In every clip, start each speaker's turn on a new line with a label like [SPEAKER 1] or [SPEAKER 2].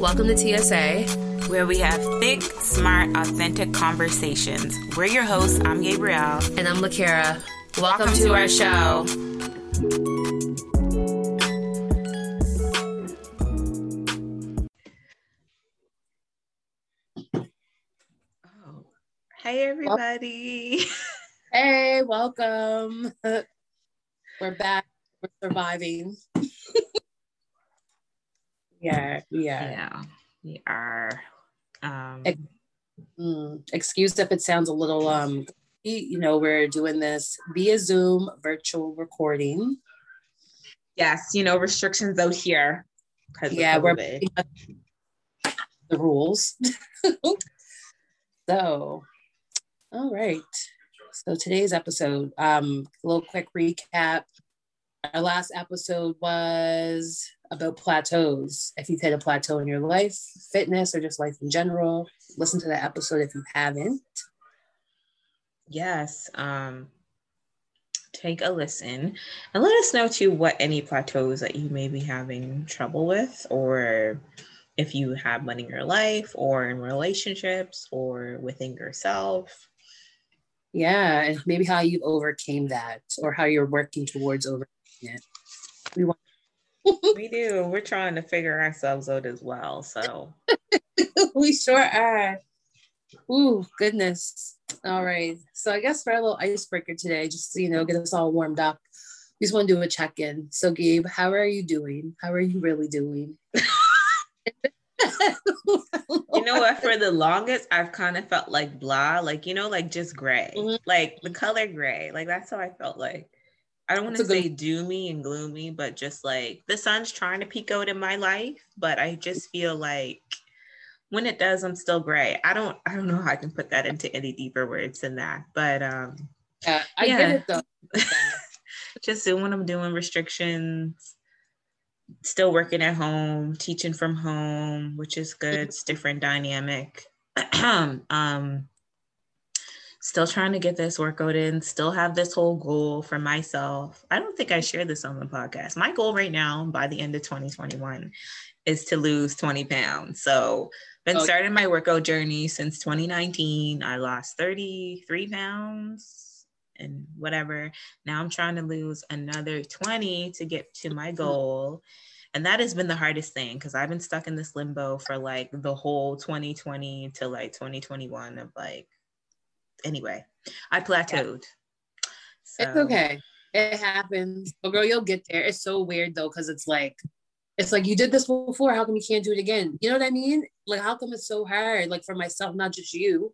[SPEAKER 1] Welcome to TSA,
[SPEAKER 2] where we have thick, smart, authentic conversations. We're your hosts. I'm Gabrielle.
[SPEAKER 1] And I'm Lakara. Welcome,
[SPEAKER 2] Welcome to, to, our show. Oh, hey, everybody.
[SPEAKER 3] Hey, welcome. We're back. We're surviving. Yeah, yeah.
[SPEAKER 2] Yeah, we are. Um,
[SPEAKER 3] mm, excuse if it sounds a little, um, you know, we're doing this via Zoom virtual recording.
[SPEAKER 2] Yes, you know, restrictions out here.
[SPEAKER 3] Yeah, we're the rules. so, all right. So today's episode, um, a little quick recap. Our last episode was about plateaus. If you've hit a plateau in your life, fitness, or just life in general, listen to that episode if you haven't.
[SPEAKER 2] Yes. Um, take a listen and let us know too what any plateaus that you may be having trouble with or if you have one in your life or in relationships or within yourself
[SPEAKER 3] yeah and maybe how you overcame that or how you're working towards overcoming it
[SPEAKER 2] we want we do. We're trying to figure ourselves out as well so.
[SPEAKER 3] We sure are. Ooh, goodness. All right. So i guess for a little icebreaker today just you know get us all warmed up we just want to do a check-in. So gabe how are you doing? How are you really doing?
[SPEAKER 2] You know what? For the longest, I've kind of felt like blah, like you know, like just gray, mm-hmm. like the color gray. Like that's how I felt like. I don't want to say good- doomy and gloomy, but just like the sun's trying to peek out in my life, but I just feel like when it does, I'm still gray. I don't, I don't know how I can put that into any deeper words than that, but um,
[SPEAKER 3] yeah, I yeah. get it though.
[SPEAKER 2] just doing what I'm doing, restrictions still working at home, teaching from home, which is good. It's different dynamic. um, still trying to get this workout in, still have this whole goal for myself. I don't think I shared this on the podcast. My goal right now by the end of 2021 is to lose 20 pounds. So been okay. starting my workout journey since 2019. I lost 33 pounds and whatever. Now I'm trying to lose another 20 to get to my mm-hmm. goal. And that has been the hardest thing because I've been stuck in this limbo for like the whole 2020 to like 2021 of like, anyway, I plateaued.
[SPEAKER 3] Yeah. So. It's okay. It happens. But girl, you'll get there. It's so weird though, because it's like, it's like you did this before. How come you can't do it again? You know what I mean? Like, how come it's so hard? Like for myself, not just you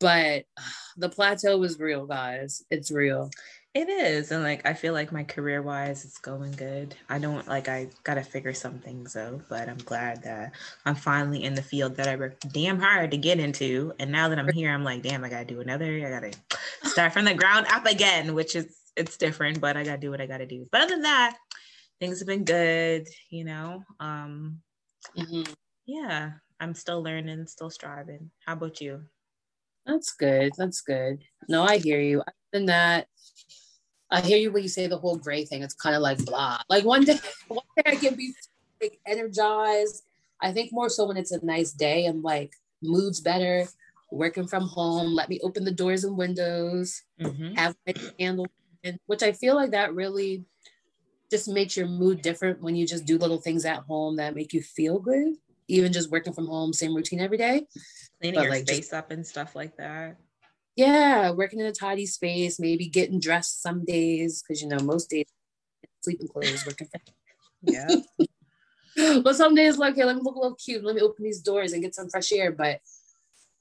[SPEAKER 3] but the plateau was real guys it's real
[SPEAKER 2] it is and like i feel like my career wise it's going good i don't like i gotta figure some things out but i'm glad that i'm finally in the field that i worked damn hard to get into and now that i'm here i'm like damn i gotta do another i gotta start from the ground up again which is it's different but i gotta do what i gotta do but other than that things have been good you know um mm-hmm. yeah i'm still learning still striving how about you
[SPEAKER 3] that's good. That's good. No, I hear you. Other than that, I hear you when you say the whole gray thing. It's kind of like blah. Like one day, one day I can be like energized. I think more so when it's a nice day and like mood's better, working from home. Let me open the doors and windows, mm-hmm. have my candle, which I feel like that really just makes your mood different when you just do little things at home that make you feel good even just working from home, same routine every day.
[SPEAKER 2] Cleaning but your like space just, up and stuff like that.
[SPEAKER 3] Yeah, working in a tidy space, maybe getting dressed some days because you know most days sleeping clothes, working. yeah. but some days like, okay, let me look a little cute. Let me open these doors and get some fresh air. But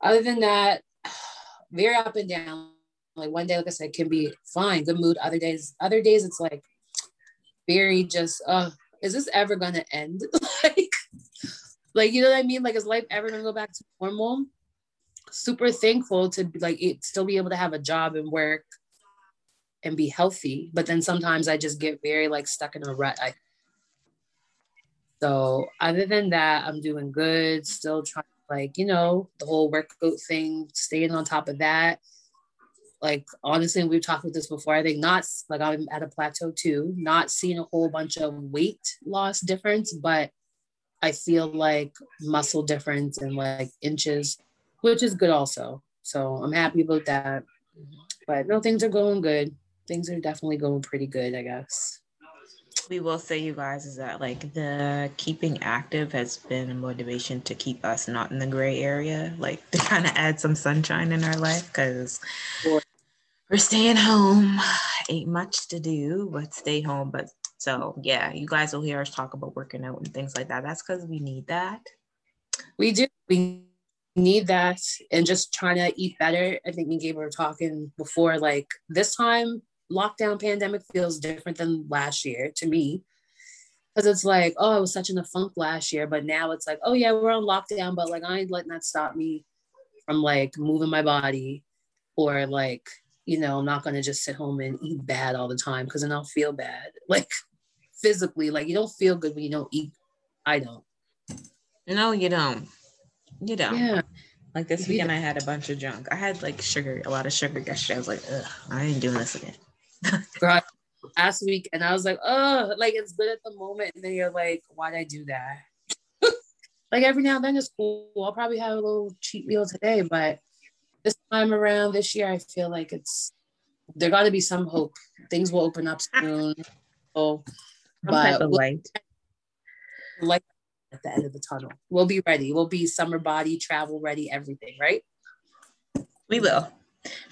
[SPEAKER 3] other than that, very up and down. Like one day, like I said, can be fine, good mood. Other days, other days it's like very just, uh, is this ever gonna end? like like you know what I mean? Like is life ever gonna go back to normal? Super thankful to like it, still be able to have a job and work and be healthy. But then sometimes I just get very like stuck in a rut. I so other than that, I'm doing good. Still trying like, you know, the whole workout thing, staying on top of that. Like honestly, we've talked about this before. I think not like I'm at a plateau too, not seeing a whole bunch of weight loss difference, but I feel like muscle difference and like inches, which is good also. So I'm happy about that. But no, things are going good. Things are definitely going pretty good, I guess.
[SPEAKER 2] We will say, you guys, is that like the keeping active has been a motivation to keep us not in the gray area, like to kind of add some sunshine in our life because
[SPEAKER 3] Sure.
[SPEAKER 2] we're staying home. Ain't much to do but stay home. But so, yeah, you guys will hear us talk about working out and things like that. That's because we need that.
[SPEAKER 3] We do. We need that and just trying to eat better. I think me and Gabe were talking before, like this time lockdown pandemic feels different than last year to me. Cause it's like, oh, I was such in a funk last year, but now it's like, oh yeah, we're on lockdown, but like I ain't letting that stop me from like moving my body or like, you know, I'm not gonna just sit home and eat bad all the time because then I'll feel bad. Like physically, like you don't feel good when you don't eat. I don't.
[SPEAKER 2] No, you don't. You don't.
[SPEAKER 3] Yeah.
[SPEAKER 2] Like this weekend, I had a bunch of junk. I had like sugar, a lot of sugar yesterday. I was like, Ugh, I ain't doing this again.
[SPEAKER 3] Girl, last week and I was like, oh, like it's good at the moment. And then you're like, why'd I do that? like every now and then it's cool. I'll probably have a little cheat meal today, but this time around this year, I feel like it's there got to be some hope. Things will open up soon. So,
[SPEAKER 2] Some type
[SPEAKER 3] but we'll
[SPEAKER 2] light.
[SPEAKER 3] Like at the end of the tunnel. We'll be ready. We'll be summer body, travel ready, everything, right?
[SPEAKER 2] We will.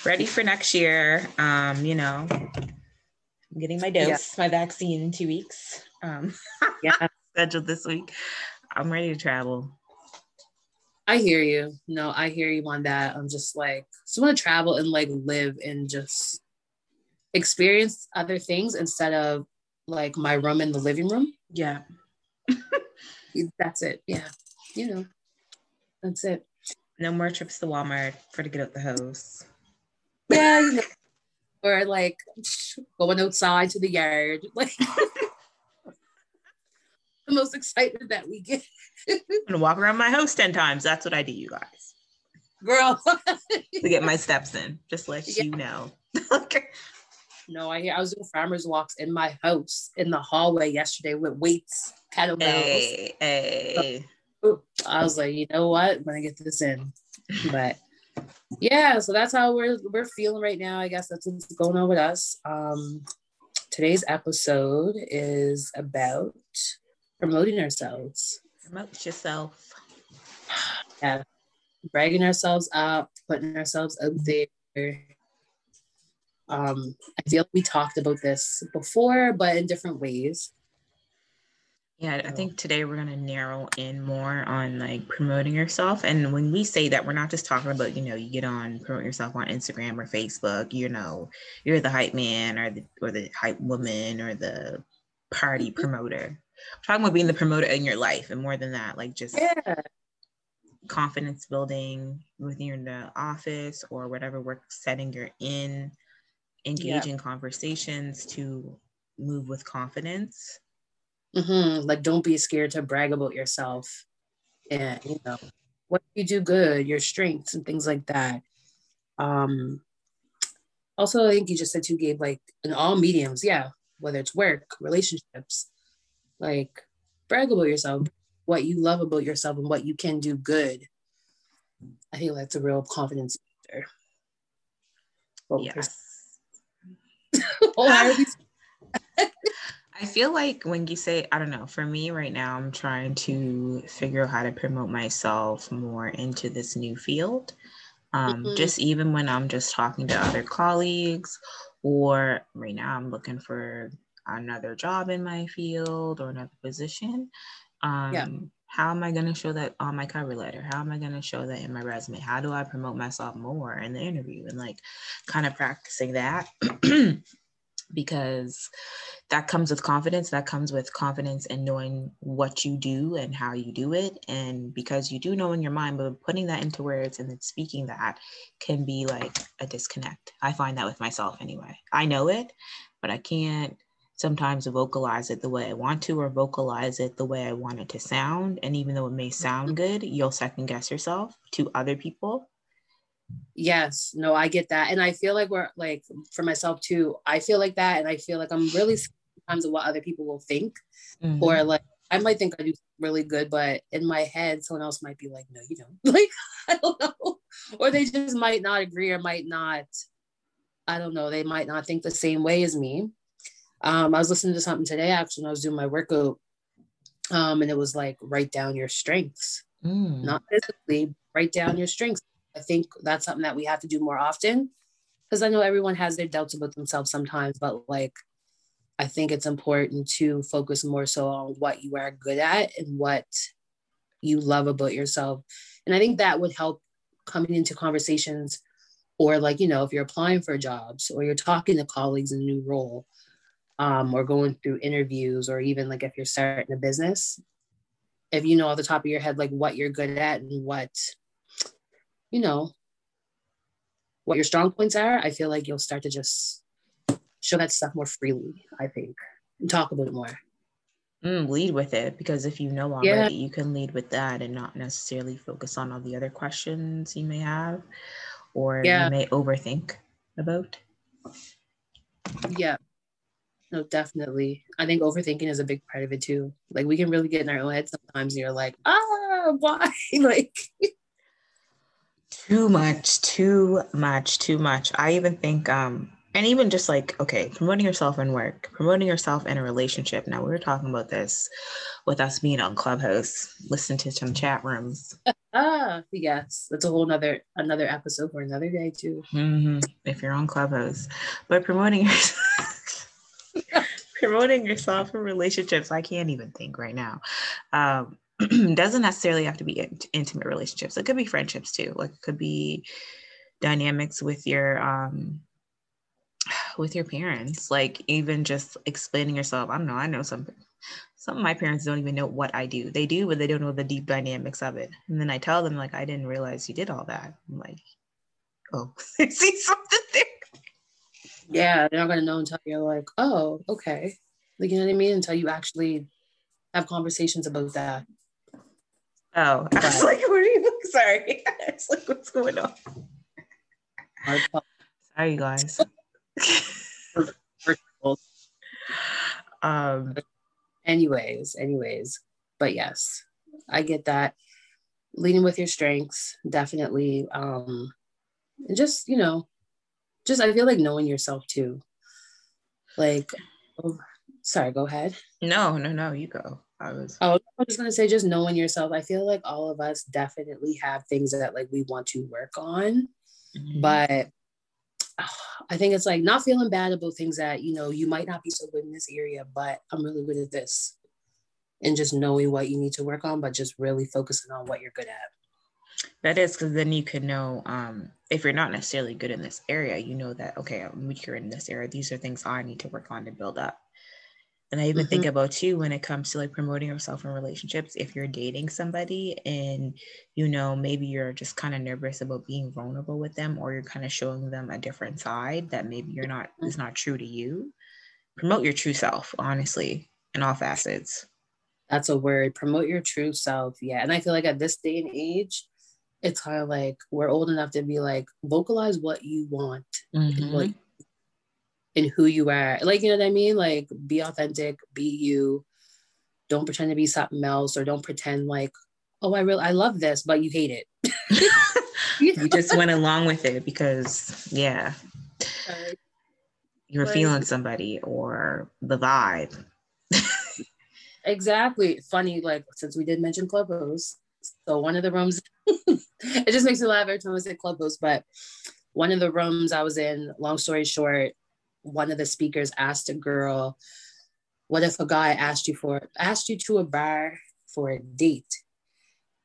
[SPEAKER 2] Ready for next year. Um, you know, I'm getting my dose,
[SPEAKER 3] Yeah.
[SPEAKER 2] my vaccine in two weeks. Um,
[SPEAKER 3] Yeah.
[SPEAKER 2] scheduled this week. I'm ready to travel.
[SPEAKER 3] I hear you. No, I hear you on that. I'm just like, just want to travel and like live and just experience other things instead of like my room in the living room.
[SPEAKER 2] Yeah.
[SPEAKER 3] That's it. Yeah. You know, that's it.
[SPEAKER 2] No more trips to Walmart for to get out the hose.
[SPEAKER 3] Yeah. You know, or like going outside to the yard. Like, the most excited that we get.
[SPEAKER 2] I'm gonna walk around my house 10 times. That's what I do, you guys.
[SPEAKER 3] Girl.
[SPEAKER 2] To get my steps in. Just let
[SPEAKER 3] Yeah.
[SPEAKER 2] you know.
[SPEAKER 3] no, I hear I was doing farmers walks in my house in the hallway yesterday with weights, kettlebells.
[SPEAKER 2] hey, hey.
[SPEAKER 3] Ooh, I was like, you know what? I'm gonna get this in. But yeah, so that's how we're we're feeling right now. I guess that's what's going on with us. Um today's episode is about promoting ourselves.
[SPEAKER 2] Promote yourself.
[SPEAKER 3] Yeah. Bragging ourselves up, putting ourselves out there. Um, I feel like we talked about this before, but in different ways.
[SPEAKER 2] Yeah, I think today we're gonna narrow in more on like promoting yourself. And when we say that, we're not just talking about, you know, you get on promote yourself on Instagram or Facebook, you know, you're the hype man or the or the hype woman or the party promoter. We're talking about being the promoter in your life and more than that, like just
[SPEAKER 3] Yeah.
[SPEAKER 2] confidence building within the office or whatever work setting you're in, engage in conversations to move with confidence.
[SPEAKER 3] hmm Like, don't be scared to brag about yourself and, you know, what you do good, your strengths and things like that. Um, also, I think you just said you gave like in all mediums, yeah, whether it's work, relationships, like brag about yourself, what you love about yourself and what you can do good. I think that's a real confidence booster. Oh,
[SPEAKER 2] Yes.
[SPEAKER 3] How are we-
[SPEAKER 2] I feel like when you say, I don't know, for me right now, I'm trying to figure out how to promote myself more into this new field. Um,
[SPEAKER 3] Mhm.
[SPEAKER 2] Just even when I'm just talking to other colleagues, or right now I'm looking for another job in my field or another position. Um,
[SPEAKER 3] Yeah.
[SPEAKER 2] How am I going to show that on my cover letter? How am I going to show that in my resume? How do I promote myself more in the interview? And like kind of practicing that. because that comes with confidence that comes with confidence and knowing what you do and how you do it. And because you do know in your mind but putting that into words and then speaking that can be like a disconnect. I find that with myself anyway. I know it but i can't sometimes vocalize it the way i want to or vocalize it the way i want it to sound. And even though it may sound mm-hmm. good you'll second guess yourself to other people
[SPEAKER 3] Yes, no, I get that. And I feel like we're like for myself too, I feel like that. And I feel like I'm really scared sometimes of what other people will think.
[SPEAKER 2] Mhm.
[SPEAKER 3] Or like I might think I do really good, but in my head, someone else might be like, no, you don't. Like, I don't know. Or they just might not agree or might not, I don't know, they might not think the same way as me. Um, I was listening to something today actually when I was doing my workout. Um, and it was like write down your strengths.
[SPEAKER 2] Mm.
[SPEAKER 3] Not physically, write down your strengths. I think that's something that we have to do more often. Because I know everyone has their doubts about themselves sometimes, but like I think it's important to focus more so on what you are good at and what you love about yourself. And I think that would help coming into conversations or like, you know, if you're applying for jobs or you're talking to colleagues in a new role um, or going through interviews or even like if you're starting a business, if you know off the top of your head, like what you're good at and what, you know, what your strong points are, I feel like you'll start to just show that stuff more freely, I think, and talk a bit more.
[SPEAKER 2] Mm, lead with it because if you know already, yeah. you can lead with that and not necessarily focus on all the other questions you may have or yeah. you may overthink about.
[SPEAKER 3] Yeah. No, definitely. I think overthinking is a big part of it too. Like we can really get in our own head sometimes and you're like, ah, why? like
[SPEAKER 2] too much, too much, too much. I even think um and even just like okay promoting yourself in work promoting yourself in a relationship. Now we were talking about this with us being on clubhouse listen to some chat rooms.
[SPEAKER 3] Ah yes. That's a whole nother another episode for another day too.
[SPEAKER 2] Mm-hmm. if you're on clubhouse. But promoting yourself promoting yourself in relationships i can't even think right now. Um, doesn't necessarily have to be in- intimate relationships. It could be friendships too. Like it could be dynamics with your um with your parents like even just explaining yourself. I don't know. I know some some of my parents don't even know what i do. They do but they don't know the deep dynamics of it. And then i tell them like i didn't realize you did all that. I'm like oh see something there.
[SPEAKER 3] Yeah they're not to know until you're like oh okay. Like you know what i mean? Until you actually have conversations about that
[SPEAKER 2] oh i was like what are you sorry. I was like what's going on? Sorry you guys.
[SPEAKER 3] Um anyways anyways but yes i get that. Leading with your strengths definitely um and just you know just i feel like knowing yourself too. Like oh, sorry go ahead.
[SPEAKER 2] No no no you go I was
[SPEAKER 3] oh I was gonna say just knowing yourself. I feel like all of us definitely have things that like we want to work on, mm-hmm. but I think it's like not feeling bad about things that, you know, you might not be so good in this area, but I'm really good at this. And just knowing what you need to work on, but just really focusing on what you're good at.
[SPEAKER 2] That is because then you can know um, if you're not necessarily good in this area, you know that, okay, I'm weaker in this area. These are things I need to work on to build up. And I even mm-hmm. think about too when it comes to like promoting yourself in relationships. If you're dating somebody and you know maybe you're just kind of nervous about being vulnerable with them, or you're kind of showing them a different side that maybe you're not is not true to you, promote your true self. Honestly, in all facets.
[SPEAKER 3] That's a word. Promote your true self. Yeah, and I feel like at this day and age, it's kind of like we're old enough to be like vocalize what you want mm-hmm. and what in who you are. Like, you know what I mean? Like, be authentic, be you. Don't pretend to be something else, or don't pretend like, oh, I really I love this, but you hate it.
[SPEAKER 2] you just went along with it because, yeah, you were feeling somebody or the vibe.
[SPEAKER 3] exactly. Funny, like since we did mention club Clubhouse, so one of the rooms, it just makes me laugh every time I say club Clubhouse, but one of the rooms I was in, long story short, one of the speakers asked a girl, "What if a guy asked you for asked you to a bar for a date?"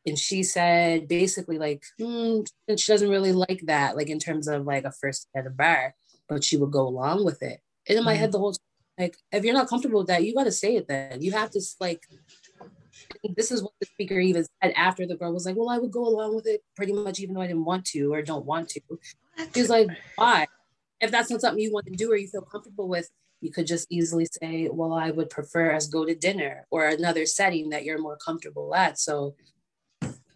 [SPEAKER 3] And she said basically like, hmm, she doesn't really like that, like in terms of like a first at a bar, but she would go along with it. And in my mm-hmm. head, the whole time, like, if you're not comfortable with that, you got to say it. Then you have to like. This is what the speaker even said after the girl was like, "Well, I would go along with it pretty much, even though I didn't want to or don't want to." She's like, "Why?" If that's not something you want to do or you feel comfortable with, you could just easily say, well, I would prefer us go to dinner or another setting that you're more comfortable at. So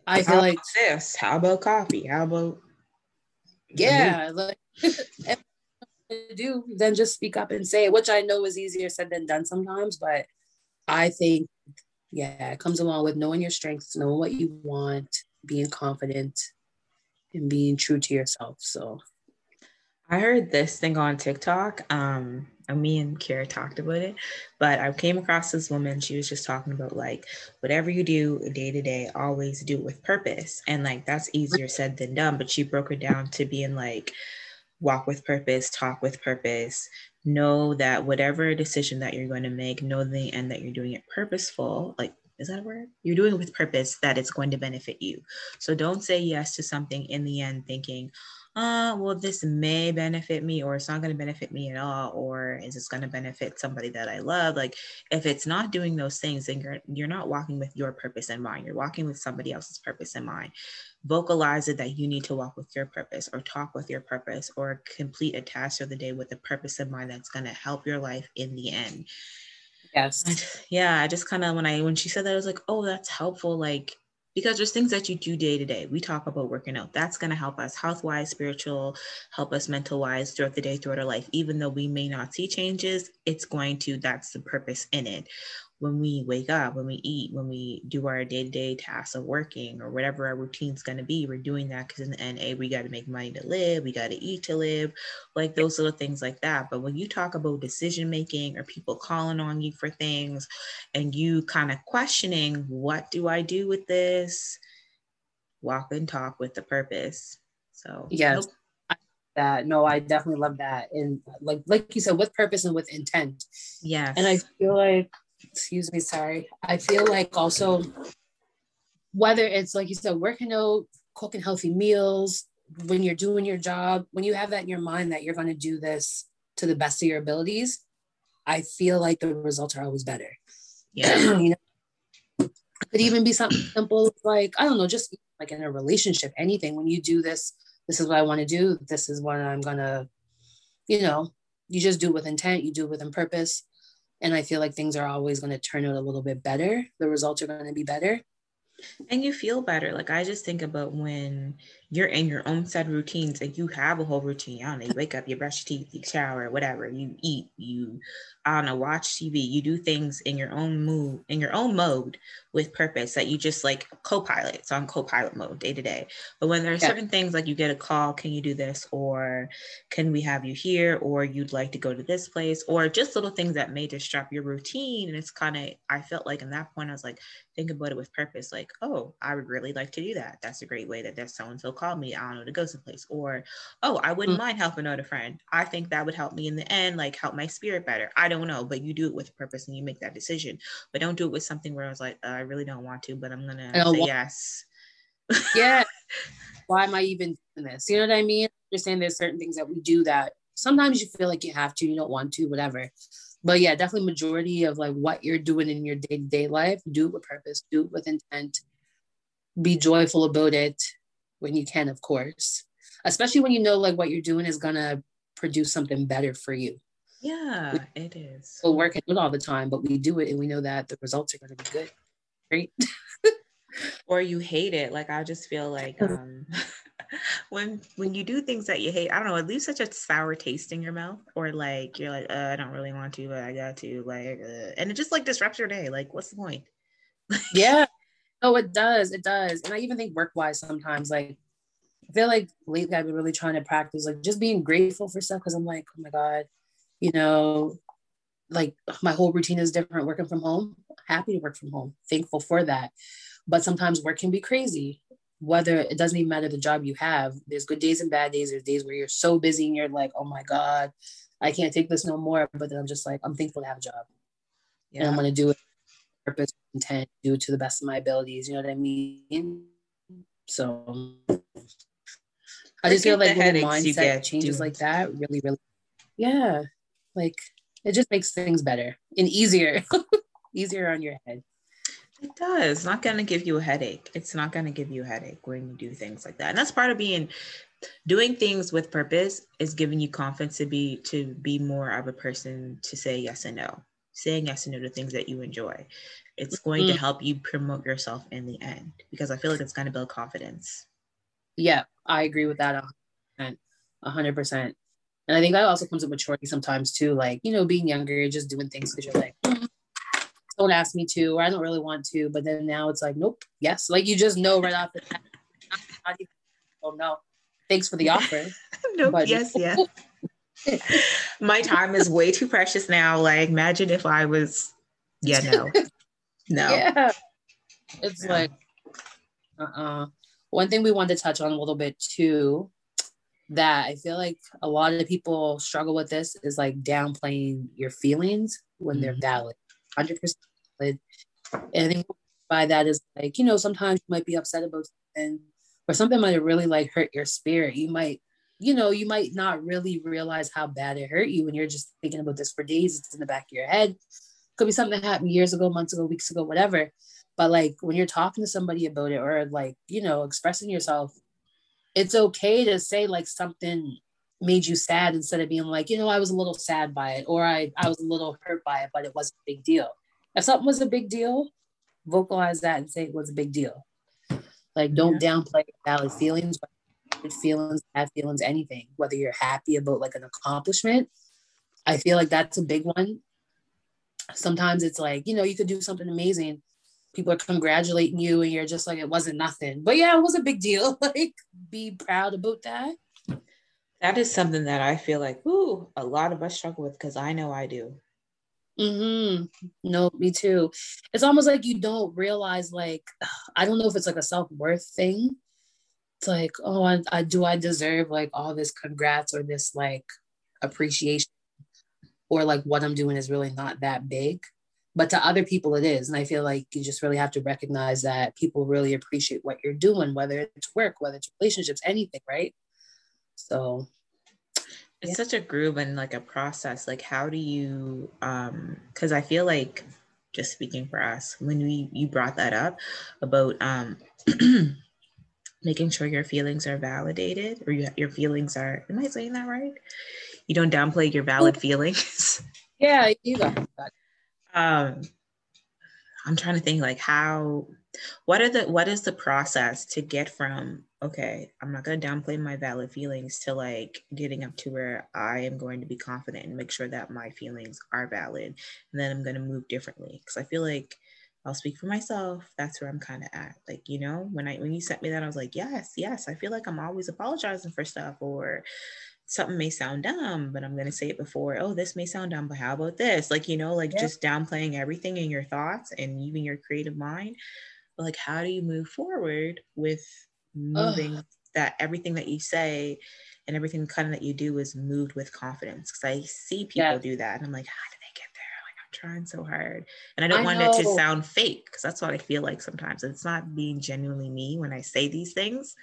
[SPEAKER 3] I feel like
[SPEAKER 2] this. How about coffee? How about
[SPEAKER 3] yeah, like do then just speak up and say it, which I know is easier said than done sometimes, but I think yeah, it comes along with knowing your strengths, knowing what you want, being confident, and being true to yourself. So
[SPEAKER 2] I heard this thing on TikTok. Um, and me and Kira talked about it, but I came across this woman. She was just talking about like whatever you do day to day, always do it with purpose. And like that's easier said than done. But she broke it down to being like walk with purpose, talk with purpose, know that whatever decision that you're going to make, know the end that you're doing it purposeful, like is that a word? You're doing it with purpose that it's going to benefit you. So don't say yes to something in the end thinking, uh, well, this may benefit me, or it's not going to benefit me at all, or is this going to benefit somebody that I love? Like, if it's not doing those things, then you're you're not walking with your purpose in mind. You're walking with somebody else's purpose in mind. Vocalize it that you need to walk with your purpose, or talk with your purpose, or complete a task of the day with a purpose in mind that's going to help your life in the end.
[SPEAKER 3] Yes.
[SPEAKER 2] yeah, I just kind of when I when she said that, I was like, oh, that's helpful. Like because there's things that you do day to day. We talk about working out. That's going to help us health wise, spiritual, help us mental wise throughout the day, throughout our life. Even though we may not see changes, it's going to, that's the purpose in it when we wake up, when we eat, when we do our day to day tasks of working or whatever our routine's going to be, we're doing that because in the end, A, we got to make money to live, we got to eat to live, like those little things like that. But when you talk about decision making or people calling on you for things and you kind of questioning, what do I do with this? Walk and talk with the purpose. So,
[SPEAKER 3] yes. That no, I definitely love that, and like like you said, with purpose and with intent.
[SPEAKER 2] Yes,
[SPEAKER 3] and I feel like excuse me, sorry. I feel like also whether it's like you said, working out, cooking healthy meals, when you're doing your job, when you have that in your mind that you're going to do this to the best of your abilities, I feel like the results are always better.
[SPEAKER 2] Yeah.
[SPEAKER 3] you know, it could even be something simple like, I don't know, just like in a relationship, anything. When you do this, this is what I want to do. This is what I'm going to, you know, you just do it with intent, you do it with purpose and i feel like things are always going to turn out a little bit better. The results are going to be better.
[SPEAKER 2] And you feel better. Like i just think about when you're in your own set routines and you have a whole routine I don't know, you wake up you brush your teeth you shower whatever you eat you I don't know, watch TV. You do things in your own mood, in your own mode with purpose that you just like co-pilot. It's on co-pilot mode day to day. But when there are yeah. certain things like you get a call, can you do this? Or can we have you here? Or you'd like to go to this place? Or just little things that may disrupt your routine. And it's kind of, I felt like in that point, I was like, think about it with purpose. Like, oh, I would really like to do that. That's a great way that there's so-and-so called me. I don't know, to go someplace. Or, oh, I wouldn't mm-hmm. mind helping out a friend. I think that would help me in the end, like help my spirit better. I don't know, but you do it with purpose and you make that decision. But don't do it with something where I was like, uh, I really don't want to, but I'm gonna say want- yes.
[SPEAKER 3] yeah. Why am I even doing this? You know what I mean? Understand there's certain things that we do that sometimes you feel like you have to, you don't want to, whatever. But yeah, definitely majority of like what you're doing in your day-to-day life, do it with purpose, do it with intent, be joyful about it when you can, of course. Especially when you know like what you're doing is gonna produce something better for you.
[SPEAKER 2] Yeah, it is.
[SPEAKER 3] We'll work it all the time, but we do it and we know that the results are going to be good. Right.
[SPEAKER 2] or you hate it. Like I just feel like um when when you do things that you hate, I don't know, it leaves such a sour taste in your mouth, or like you're like, uh, I don't really want to, but I got to, like, uh, and it just like disrupts your day. Like, what's the point?
[SPEAKER 3] yeah. Oh, it does. It does. And I even think work wise sometimes, like, I feel like lately I've been really trying to practice like just being grateful for stuff because I'm like, oh my God, you know, like my whole routine is different working from home. Happy to work from home, thankful for that. But sometimes work can be crazy. Whether it doesn't even matter the job you have, there's good days and bad days. There's days where you're so busy and you're like, oh my God, I can't take this no more. But then I'm just like, I'm thankful to have a job. Yeah. And I'm going to do it purpose, intent, do it to the best of my abilities. You know what I mean? So I just feel like little mindset changes like that really, really, yeah, like it just makes things better and easier, easier on your head.
[SPEAKER 2] It does. It's not going to give you a headache. It's not going to give you a headache when you do things like that. And that's part of being doing things with purpose is giving you confidence to be to be more of a person to say yes and no. Saying yes and no to things that you enjoy. It's going mm-hmm. to help you promote yourself in the end because I feel like it's going to build confidence.
[SPEAKER 3] Yeah, I agree with that 100%. 100%. And I think that also comes with maturity sometimes too. Like, you know, being younger, just doing things because you're like, mm, don't ask me to, or I don't really want to. But then now it's like, nope, yes. Like you just know right off the bat. oh no, thanks for the offer.
[SPEAKER 2] nope, but, yes, yes. My time is way too precious now. Like, imagine if I was, yeah, no, no. Yeah.
[SPEAKER 3] It's like, uh uh-uh. uh One thing we wanted to touch on a little bit too that I feel like a lot of people struggle with this is like downplaying your feelings when mm-hmm. they're valid, 100% valid. And I think by that is like, you know, sometimes you might be upset about something or something might really like hurt your spirit. You might, you know, you might not really realize how bad it hurt you when you're just thinking about this for days. It's in the back of your head. Could be something that happened years ago, months ago, weeks ago, whatever. But like when you're talking to somebody about it or like, you know, expressing yourself, it's okay to say like something made you sad instead of being like, you know, I was a little sad by it or I, I was a little hurt by it, but it wasn't a big deal. If something was a big deal, vocalize that and say it was a big deal. Like don't yeah. downplay valid feelings, feelings, bad feelings, anything, whether you're happy about like an accomplishment. I feel like that's a big one. Sometimes it's like, you know, you could do something amazing people are congratulating you and you're just like it wasn't nothing. But yeah it was a big deal. Like be proud about that.
[SPEAKER 2] That is something that i feel like ooh a lot of us struggle with because i know i do.
[SPEAKER 3] Mm-hmm. No me too. It's almost like you don't realize like i don't know if it's like a self-worth thing it's like oh I, I do i deserve like all this congrats or this like appreciation? Or like what i'm doing is really not that big. But to other people it is. And i feel like you just really have to recognize that people really appreciate what you're doing whether it's work whether it's relationships anything right? So
[SPEAKER 2] it's yeah. such a groove and like a process. Like how do you um because i feel like just speaking for us when we you brought that up about um making sure your feelings are validated or you, your feelings are am i saying that right? You don't downplay your valid feelings.
[SPEAKER 3] yeah you got that.
[SPEAKER 2] Um i'm trying to think like how what are the what is the process to get from okay i'm not going to downplay my valid feelings to like getting up to where i am going to be confident and make sure that my feelings are valid and then i'm going to move differently? Because i feel like i'll speak for myself that's where i'm kind of at like you know when i when you sent me that i was like yes yes i feel like i'm always apologizing for stuff or something may sound dumb, but I'm going to say it before, oh, this may sound dumb, but how about this? Like, you know, like yeah. just downplaying everything in your thoughts and even your creative mind. But like, how do you move forward with moving Ugh. that everything that you say and everything kind of that you do is moved with confidence? Because I see people yeah. do that and I'm like, ah, how did they get there? Like, I'm trying so hard. And I don't I want know. it to sound fake because that's what I feel like sometimes. It's not being genuinely me when I say these things.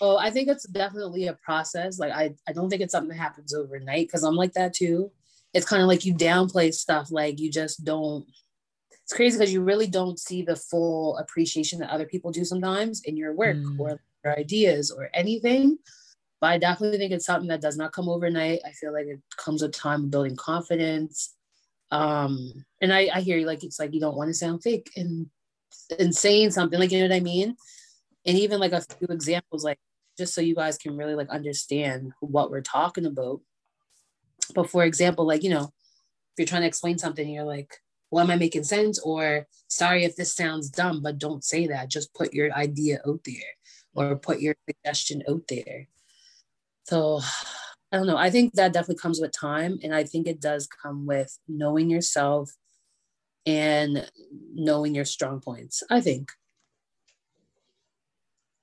[SPEAKER 3] Oh, I think it's definitely a process. Like I, I don't think it's something that happens overnight because I'm like that too. It's kind of like you downplay stuff, like you just don't. It's crazy because you really don't see the full appreciation that other people do sometimes in your work mm. or your ideas or anything. But I definitely think it's something that does not come overnight. I feel like it comes with time building confidence. Um, and I, I hear you like it's like you don't want to sound fake and and saying something like you know what I mean. And even like a few examples, like just so you guys can really like understand what we're talking about. But for example, like, you know, if you're trying to explain something, you're like, well, am I making sense? Or sorry if this sounds dumb, but don't say that. Just put your idea out there or put your suggestion out there. So I don't know. I think that definitely comes with time. And I think it does come with knowing yourself and knowing your strong points. I think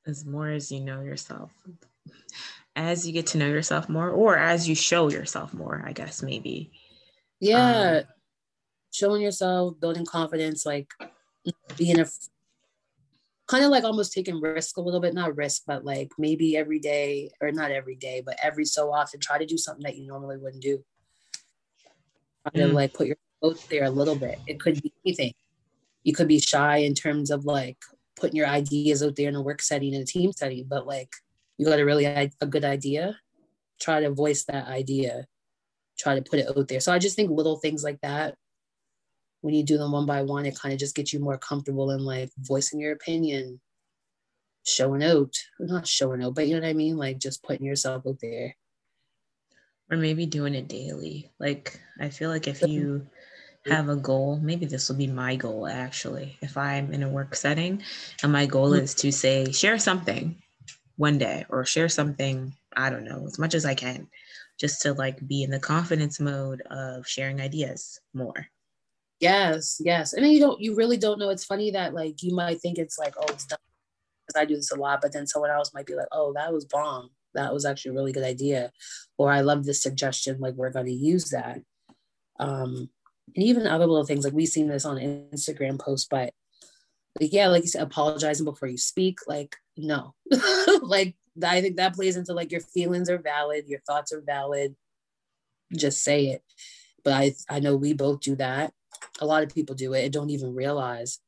[SPEAKER 2] as more as you know yourself as you get to know yourself more or as you show yourself more i guess maybe
[SPEAKER 3] yeah um, showing yourself building confidence like being a kind of like almost taking risk a little bit not risk but like maybe every day or not every day but every so often try to do something that you normally wouldn't do. Try mm. to like put your foot there a little bit. It could be anything. You could be shy in terms of like putting your ideas out there in a work setting in a team setting but like you got a really a good idea? Try to voice that idea. Try to put it out there. So i just think little things like that when you do them one by one it kind of just gets you more comfortable in like voicing your opinion showing out not showing out but you know what i mean like just putting yourself out there
[SPEAKER 2] or maybe doing it daily like i feel like if you have a goal, maybe this will be my goal actually. If I'm in a work setting and my goal
[SPEAKER 3] Mhm.
[SPEAKER 2] is to say, share something one day or share something, I don't know, as much as I can, just to like be in the confidence mode of sharing ideas more.
[SPEAKER 3] Yes, yes. And then you don't, you really don't know. It's funny that like you might think it's like, oh, it's done because I do this a lot, but then someone else might be like, oh, that was bomb. That was actually a really good idea. Or I love this suggestion. Like we're going to use that. Um, and even other little things like we've seen this on Instagram posts, but like, yeah, like you said, apologizing before you speak. Like, no, like I think that plays into like your feelings are valid, your thoughts are valid. Just say it. But I, I know we both do that. A lot of people do it and don't even realize.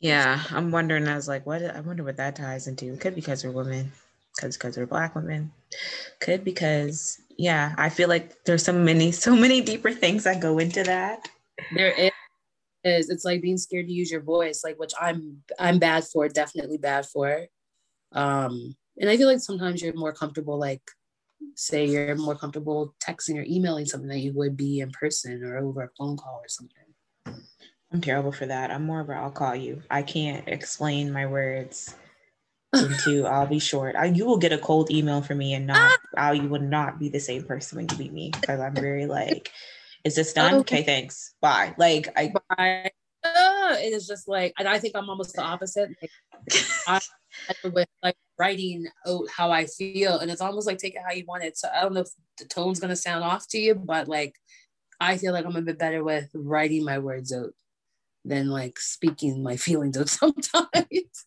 [SPEAKER 2] Yeah, I'm wondering. I was like, what? I wonder what that ties into. It could be because we're women, because because we're black women. Could because yeah, I feel like there's so many, so many deeper things that go into that.
[SPEAKER 3] There is. It's like being scared to use your voice, like which I'm I'm bad for, definitely bad for. Um, and I feel like sometimes you're more comfortable, like say you're more comfortable texting or emailing something that you would be in person or over a phone call or something.
[SPEAKER 2] I'm terrible for that. I'm more of a I'll call you. I can't explain my words into I'll be short. I, you will get a cold email from me and not I you will not be the same person when you meet me because I'm very like, is this done?
[SPEAKER 3] Okay.
[SPEAKER 2] Okay, thanks. Bye. Like I
[SPEAKER 3] I, uh, it is just like, and I think I'm almost the opposite. Like, I, with like writing out how I feel, and it's almost like take it how you want it. So I don't know if the tone's gonna sound off to you, but like I feel like I'm a bit better with writing my words out than like speaking my feelings out sometimes.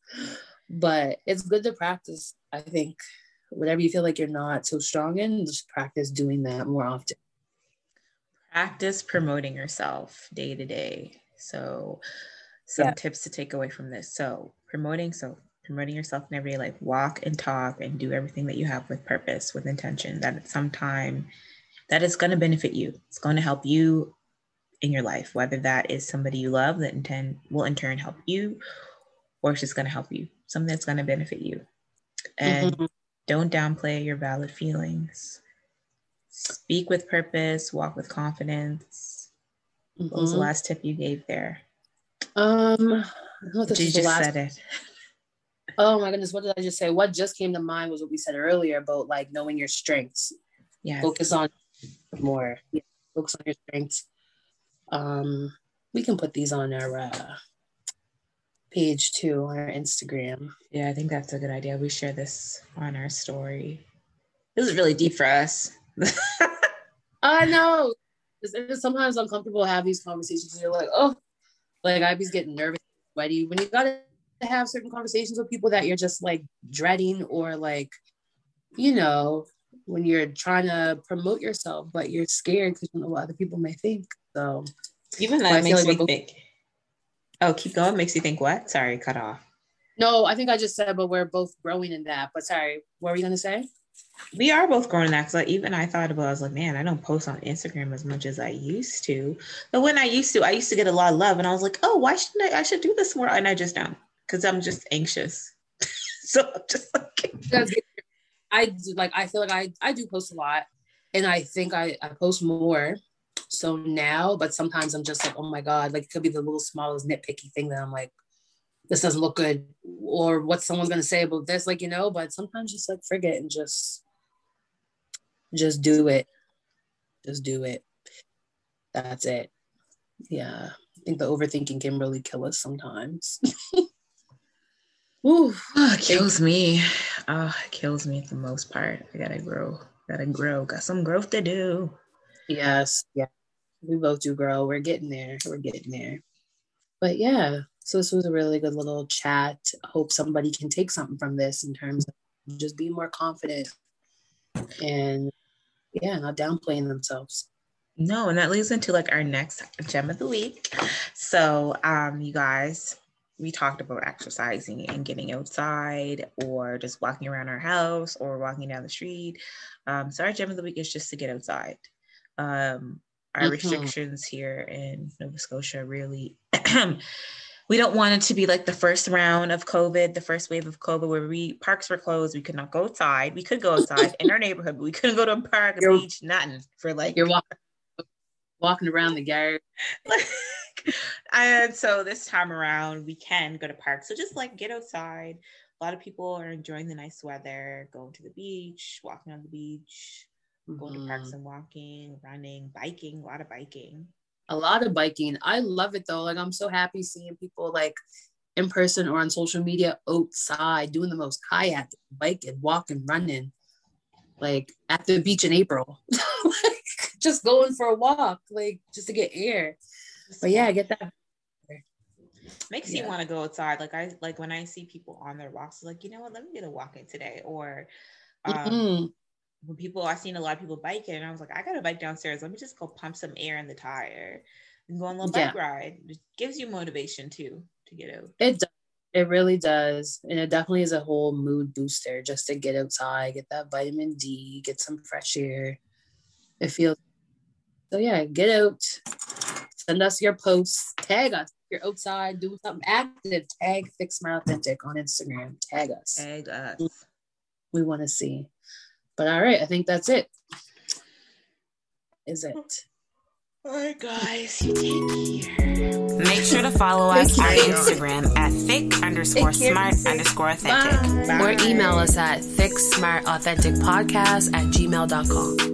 [SPEAKER 3] but it's good to practice. I think whatever you feel like you're not so strong in, just practice doing that more often.
[SPEAKER 2] practice promoting yourself day to day. So, some
[SPEAKER 3] Yeah.
[SPEAKER 2] tips to take away from this. So, promoting, so promoting yourself in everyday life, walk and talk and do everything that you have with purpose, with intention, that at some time that is going to benefit you. It's going to help you in your life, whether that is somebody you love that intend will in turn help you, or it's just going to help you, something that's going to benefit you. And
[SPEAKER 3] Mhm.
[SPEAKER 2] don't downplay your valid feelings. Speak with purpose, walk with confidence. What was the
[SPEAKER 3] Mhm.
[SPEAKER 2] last tip you gave there?
[SPEAKER 3] Um, I don't know if this
[SPEAKER 2] you just
[SPEAKER 3] last
[SPEAKER 2] said it.
[SPEAKER 3] Oh my goodness, what did I just say? What just came to mind was what we said earlier about like knowing your strengths.
[SPEAKER 2] Yeah.
[SPEAKER 3] Focus on more. Yeah, focus on your strengths. Um, we can put these on our uh, page too on our Instagram.
[SPEAKER 2] Yeah, I think that's a good idea. We share this on our story. This is really deep for us.
[SPEAKER 3] I know. It's, it's sometimes uncomfortable to have these conversations. You're like, oh, like I be getting nervous, sweaty when you gotta have certain conversations with people that you're just like dreading or like, you know, when you're trying to promote yourself, but you're scared because you don't know what other people may think. So
[SPEAKER 2] Even that makes
[SPEAKER 3] like
[SPEAKER 2] me think. Oh, keep going. Makes you think what? Sorry, cut off.
[SPEAKER 3] no, I think I just said, but we're both growing in that. But sorry, what were you gonna say?
[SPEAKER 2] We are both growing in that. Cause like, even I thought about, I was like, man, I don't post on Instagram as much as I used to. But when I used to, I used to get a lot of love, and I was like, oh, why shouldn't I? I should do this more, and I just don't, because I'm just anxious. so I'm just like,
[SPEAKER 3] I do like I feel like I I do post a lot, and I think I I post more. So now, but sometimes I'm just like, oh my god, like it could be the little smallest nitpicky thing that I'm like, this doesn't look good, or what someone's gonna say about this, like you know. But sometimes just like forget and just just do it, just do it. That's it. Yeah, I think the overthinking can really kill us sometimes. Ooh.
[SPEAKER 2] oh, it kills me. Oh, it kills me the most part. I gotta grow. Gotta grow. Got some growth to do.
[SPEAKER 3] Yes, yeah. We both do grow. We're getting there. We're getting there. But yeah, so this was a really good little chat. Hope somebody can take something from this in terms of just being more confident and yeah, not downplaying themselves.
[SPEAKER 2] No, and that leads into like our next gem of the week. So, um, you guys, we talked about exercising and getting outside or just walking around our house or walking down the street. Um, so our gem of the week is just to get outside. Um, our
[SPEAKER 3] Mhm.
[SPEAKER 2] restrictions here in Nova Scotia really we don't want it to be like the first round of COVID, the first wave of COVID, where we parks were closed, we could not go outside. We could go outside in our neighborhood, but we couldn't go to a park, a beach, nothing for like
[SPEAKER 3] You're walking walking around the garden.
[SPEAKER 2] and so this time around, we can go to parks. So just like get outside. A lot of people are enjoying the nice weather, going to the beach, walking on the beach, going to parks
[SPEAKER 3] Mhm.
[SPEAKER 2] and walking, running, biking, a lot of biking.
[SPEAKER 3] A lot of biking. I love it though. Like I'm so happy seeing people like in person or on social media outside doing the most kayaking, biking, walking, running, like at the beach in April. like just going for a walk, like just to get air. But yeah, get that.
[SPEAKER 2] makes you want to go outside. Like I like when I see people on their walks, like you know what, let me get a walk in today. Or um,
[SPEAKER 3] Mhm.
[SPEAKER 2] when people I've seen a lot of people biking, and I was like, I got a bike downstairs. Let me just go pump some air in the tire and go on a little bike ride. It gives you motivation too to get out.
[SPEAKER 3] It does. It really does. And it definitely is a whole mood booster just to get outside, get that vitamin D, get some fresh air. It feels so yeah, get out. Send us your posts, tag us. If you're outside doing something active, tag Thick Smart Authentic on Instagram. Tag us.
[SPEAKER 2] Tag us.
[SPEAKER 3] We want to see. But all right, I think that's it. Is it?
[SPEAKER 2] All right, guys, you take care.
[SPEAKER 1] Make sure to follow us on Instagram at thick underscore smart underscore authentic.
[SPEAKER 3] Bye.
[SPEAKER 1] Or email us at thicksmartauthenticpodcast at gmail.com.